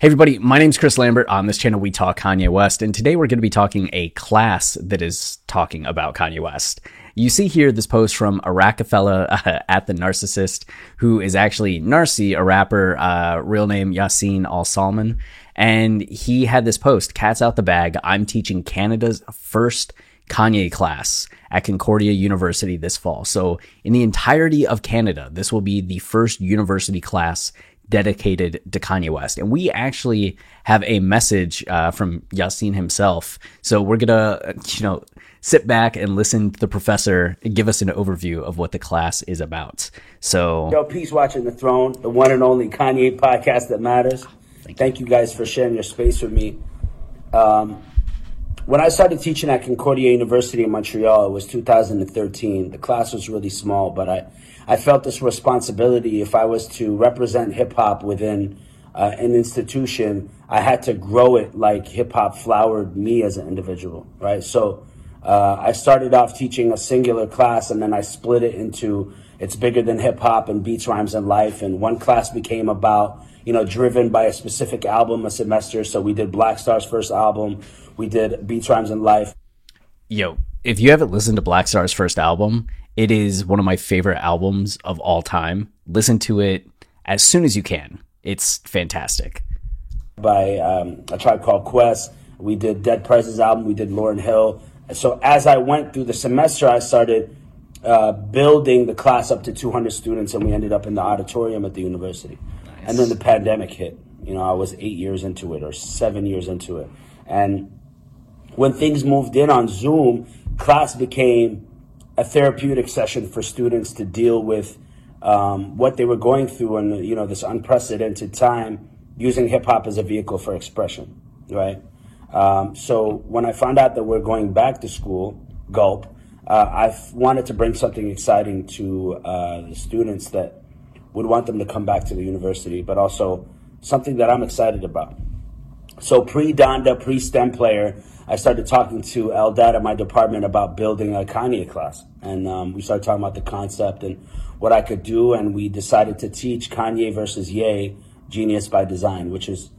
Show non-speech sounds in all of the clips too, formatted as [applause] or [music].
Hey everybody, my name is Chris Lambert. On this channel, we talk Kanye West, and today we're going to be talking a class that is talking about Kanye West. You see here this post from Arakafella [laughs] uh, at the Narcicyst, who is actually Narcy, a rapper, uh, real name Yassin Alsalman, and he had this post: "Cats out the bag. I'm teaching Canada's first Kanye class at Concordia University this fall. So, in the entirety of Canada, this will be the first university class dedicated to Kanye West. And we actually have a message uh, from Yassin himself. So we're going to, you know, sit back and listen to the professor give us an overview of what the class is about. So, yo, peace watching the throne, the one and only Kanye podcast that matters. Thank you, Thank you guys for sharing your space with me. Um, when I started teaching at Concordia University in Montreal, it was 2013. The class was really small, but I, I felt this responsibility if I was to represent hip hop within uh, an institution, I had to grow it like hip hop flowered me as an individual, right? So uh, I started off teaching a singular class and then I split it into it's bigger than hip hop and beats, rhymes, and life. And one class became about, you know, driven by a specific album a semester. So we did Black Star's first album, we did Beats, Rhymes, and Life. Yo, if you haven't listened to Black Star's first album, it is one of my favorite albums of all time. Listen to it as soon as you can. It's fantastic. By um, a tribe called Quest, we did Dead Prez album, we did Lauryn Hill. So as I went through the semester, I started uh, building the class up to 200 students, and we ended up in the auditorium at the university. Nice. And then the pandemic hit. You know, I was eight years into it or seven years into it. And when things moved in on Zoom, class became a therapeutic session for students to deal with um, what they were going through in you know this unprecedented time using hip hop as a vehicle for expression, right? Um, so when I found out that we're going back to school, gulp, uh, I wanted to bring something exciting to uh, the students that would want them to come back to the university, but also something that I'm excited about. So pre Donda, pre STEM player, I started talking to Eldad at my department about building a Kanye class. And um, we started talking about the concept and what I could do. And we decided to teach Kanye versus Ye, Genius by Design, which is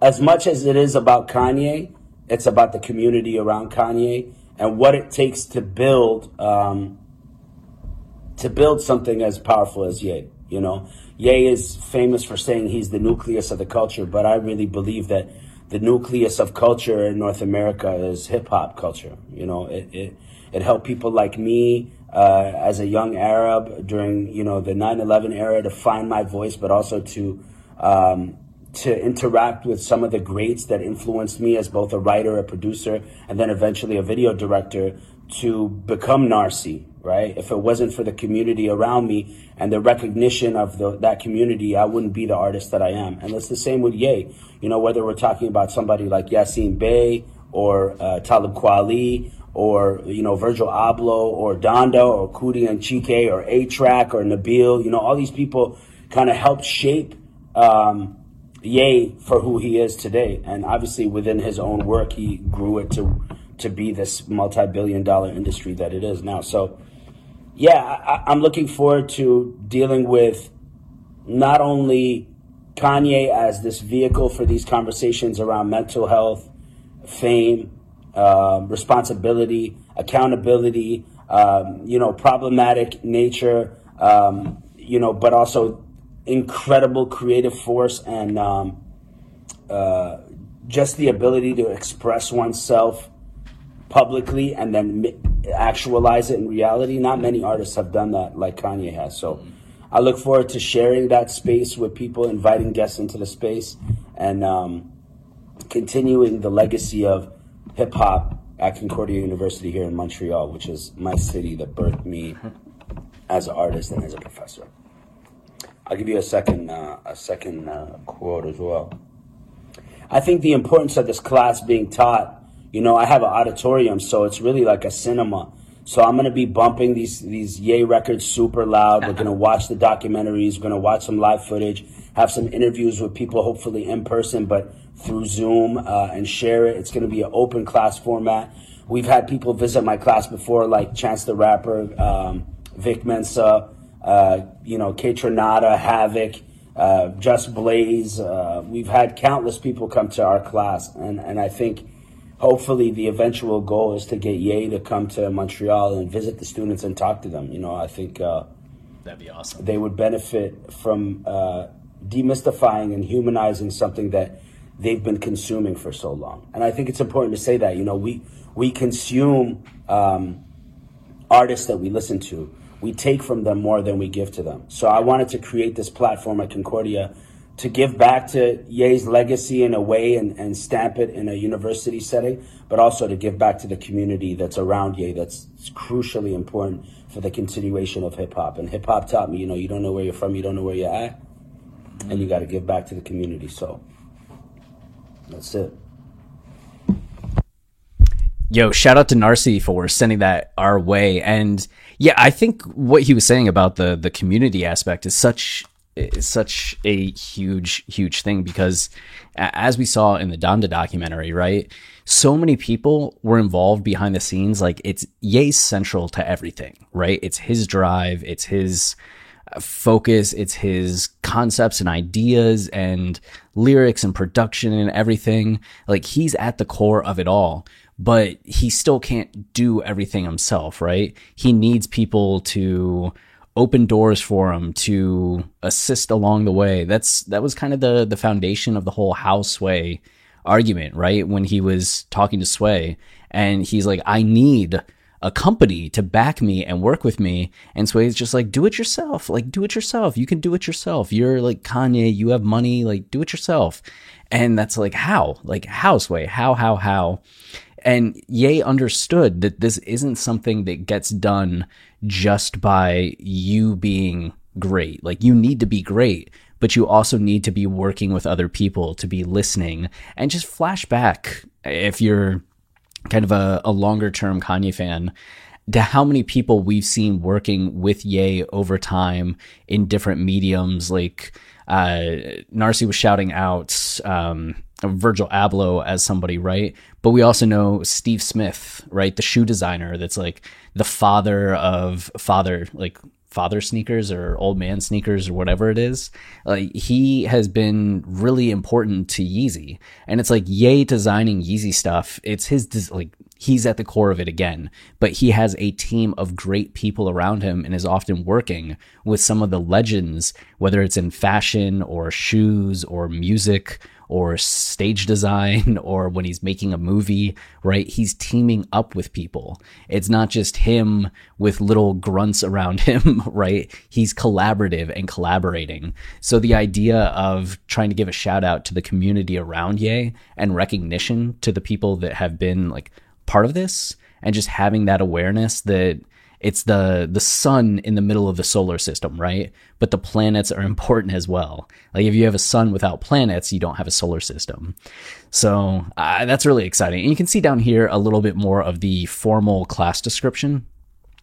as much as it is about Kanye, it's about the community around Kanye and what it takes to build um, to build something as powerful as Ye. You know, Ye is famous for saying he's the nucleus of the culture, but I really believe that the nucleus of culture in North America is hip hop culture. You know, it, it, it helped people like me uh, as a young Arab during, you know, the 9-11 era to find my voice, but also to, um, to interact with some of the greats that influenced me as both a writer, a producer, and then eventually a video director to become Narcy, right? If it wasn't for the community around me and the recognition of the, that community, I wouldn't be the artist that I am. And it's the same with Ye. You know, whether we're talking about somebody like Yasiin Bey or uh, Talib Kweli or, you know, Virgil Abloh or Donda or Coodie and Chike or A-Trak or Nabil, you know, all these people kind of helped shape um, Ye for who he is today. And obviously within his own work, he grew it to to be this multi-billion dollar industry that it is now. So, yeah, I, am looking forward to dealing with not only Kanye as this vehicle for these conversations around mental health, fame, um, responsibility, accountability, um, you know, problematic nature, um, you know, but also incredible creative force and um, uh, just the ability to express oneself publicly and then actualize it in reality. Not many artists have done that like Kanye has. So I look forward to sharing that space with people, inviting guests into the space, and um, continuing the legacy of hip hop at Concordia University here in Montreal, which is my city that birthed me as an artist and as a professor. I'll give you a second, uh, a second uh, quote as well. I think the importance of this class being taught, you know, I have an auditorium, so it's really like a cinema. So I'm gonna be bumping these these Ye records super loud. We're gonna watch the documentaries. We're gonna watch some live footage. Have some interviews with people, hopefully in person, but through Zoom, uh, and share it. It's gonna be an open class format. We've had people visit my class before, like Chance the Rapper, um, Vic Mensa, uh, you know, Kaytranada, Havoc, uh, Just Blaze. Uh, we've had countless people come to our class, and and I think hopefully the eventual goal is to get Ye to come to Montreal and visit the students and talk to them. You know, I think uh, that'd be awesome. They would benefit from uh, demystifying and humanizing something that they've been consuming for so long. And I think it's important to say that. You know, we we consume um, artists that we listen to. We take from them more than we give to them. So I wanted to create this platform at Concordia to give back to Ye's legacy in a way and, and stamp it in a university setting, but also to give back to the community that's around Ye that's crucially important for the continuation of hip hop. And hip hop taught me, you know, you don't know where you're from, you don't know where you're at, and you got to give back to the community. So that's it. Yo, shout out to Narcy for sending that our way. And yeah, I think what he was saying about the the community aspect is such is such a huge, huge thing because as we saw in the Donda documentary, right? So many people were involved behind the scenes. Like it's Ye's central to everything, right? It's his drive. It's his focus. It's his concepts and ideas and lyrics and production and everything. Like he's at the core of it all but he still can't do everything himself, right? He needs people to open doors for him to assist along the way. That's that was kind of the the foundation of the whole house Sway argument, right? When he was talking to Sway and he's like, I need a company to back me and work with me. And Sway's just like, do it yourself. Like, do it yourself. You can do it yourself. You're like Kanye, you have money, like, do it yourself. And that's like, how? Like, how, Sway? How, how, how? And Ye understood that this isn't something that gets done just by you being great. Like you need to be great, but you also need to be working with other people to be listening and just flash back if you're kind of a, a longer term Kanye fan to how many people we've seen working with Ye over time in different mediums. Like uh, Narcy was shouting out um, Virgil Abloh as somebody, right? But we also know Steve Smith, right? The shoe designer that's like the father of father, like father sneakers or old man sneakers or whatever it is. Like he has been really important to Yeezy. And it's like Ye, designing Yeezy stuff. It's his like he's at the core of it again, but he has a team of great people around him and is often working with some of the legends, whether it's in fashion or shoes or music or stage design [laughs] or when he's making a movie, right? He's teaming up with people. It's not just him with little grunts around [laughs] him, right? He's collaborative and collaborating. So the idea of trying to give a shout out to the community around Ye and recognition to the people that have been like part of this and just having that awareness that it's the the sun in the middle of the solar system, right? But the planets are [laughs] important as well. Like if you have a sun without planets, you don't have a solar system. So uh, that's really exciting. And you can see down here a little bit more of the formal class description.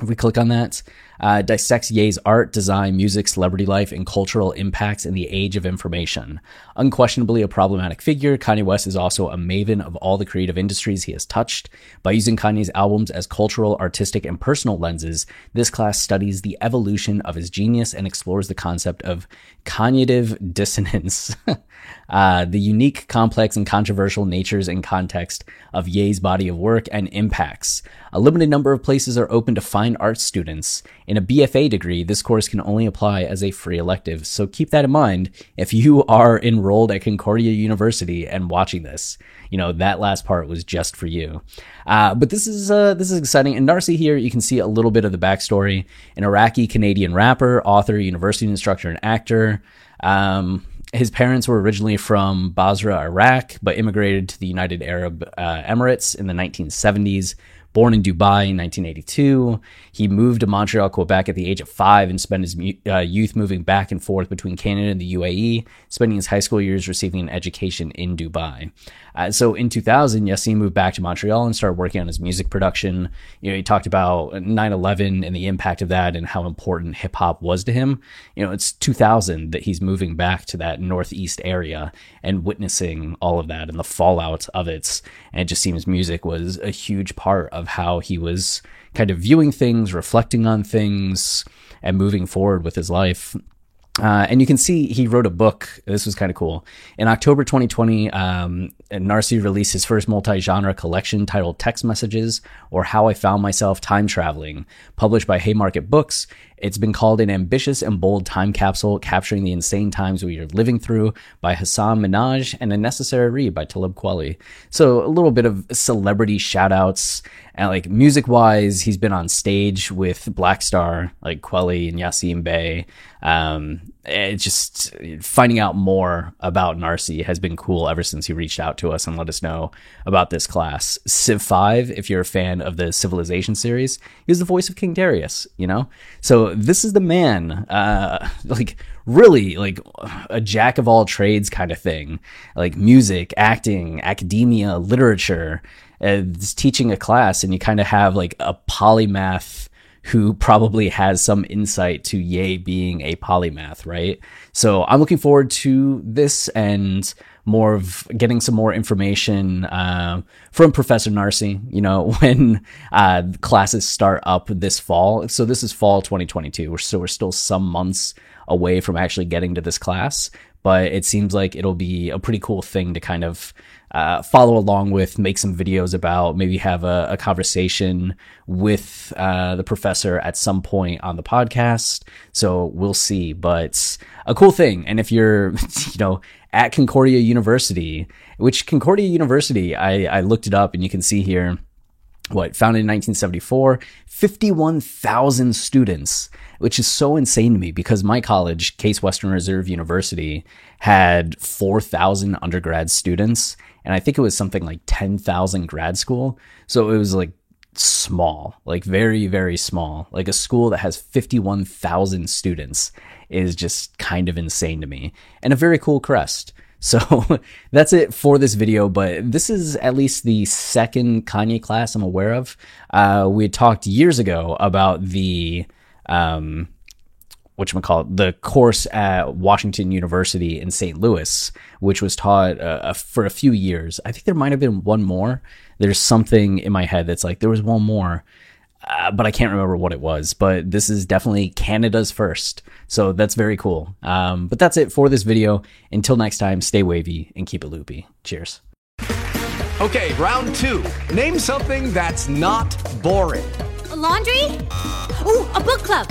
If we click on that, uh, dissects Ye's art, design, music, celebrity life, and cultural impacts in the age of information. Unquestionably a problematic figure, Kanye West is also a maven of all the creative industries he has touched. By using Kanye's albums as cultural, artistic, and personal lenses, this class studies the evolution of his genius and explores the concept of cognitive dissonance. [laughs] uh, the unique, complex, and controversial natures and context of Ye's body of work and impacts. A limited number of places are open to fine arts students, in a BFA degree, this course can only apply as a free elective, so keep that in mind if you are enrolled at Concordia University and watching this. You know, that last part was just for you. Uh, but this is, uh, this is exciting. And Narcy here, you can see a little bit of the backstory. An Iraqi Canadian rapper, author, university instructor, and actor. Um, his parents were originally from Basra, Iraq, but immigrated to the United Arab uh, Emirates in the 1970s Born in Dubai in 1982, he moved to Montreal, Quebec at the age of five and spent his uh, youth moving back and forth between Canada and the UAE, spending his high school years receiving an education in Dubai. Uh, so in 2000, Yassin moved back to Montreal and started working on his music production. You know, he talked about 9/11 and the impact of that and how important hip hop was to him. You know, it's 2000 that he's moving back to that northeast area and witnessing all of that and the fallout of it. And it just seems music was a huge part of how he was kind of viewing things, reflecting on things, and moving forward with his life. Uh, and you can see he wrote a book. This was kind of cool. In October 2020, um, Narcy released his first multi genre collection titled Text Messages or How I Found Myself Time Traveling, published by Haymarket Books. It's been called an ambitious and bold time capsule capturing the insane times we are living through by Hasan Minhaj and a necessary read by Talib Kweli. So a little bit of celebrity shout outs and like music wise, he's been on stage with Black Star, like Kweli and Yasiin Bey. Um, it's just finding out more about Narcy has been cool ever since he reached out to us and let us know about this class. Civ 5, if you're a fan of the Civilization series, he was the voice of King Darius, you know? So this is the man, uh, [laughs] like really like a jack of all trades kind of thing, like music, acting, academia, literature, uh, teaching a class and you kind of have like a polymath who probably has some insight to Ye being a polymath, right? So I'm looking forward to this and more of getting some more information uh, from Professor Narcy, you know, [laughs] when uh, classes start up this fall. So this is fall 2022. So we're still some months away from actually getting to this class, but it seems like it'll be a pretty cool thing to kind of uh, follow along with, make some videos about, maybe have a, a conversation with uh, the professor at some point on the podcast. So we'll see, but a cool thing. And if you're, [laughs] you know, at Concordia University, which Concordia University, I, I looked it up and you can see here, what, founded in 1974, 51,000 students which is so insane to me because my college, Case Western Reserve University, had 4,000 undergrad students, and I think it was something like 10,000 grad school. So it was like small, like very, very small. Like a school that has 51,000 students is just kind of insane to me, and a very cool crest. [laughs] So that's it for this video, but this is at least the second Kanye class I'm aware of. Uh, we talked years ago about the um, what you call the course at Washington University in St. Louis, which was taught uh, for a few years. I think there might have been one more. There's something in my head that's like there was one more, uh, but I can't remember what it was. But this is definitely Canada's first, so that's very cool. Um, but that's it for this video. Until next time, stay wavy and keep it loopy. Cheers. Okay, round two. Name something that's not boring. A laundry. Ooh, a book club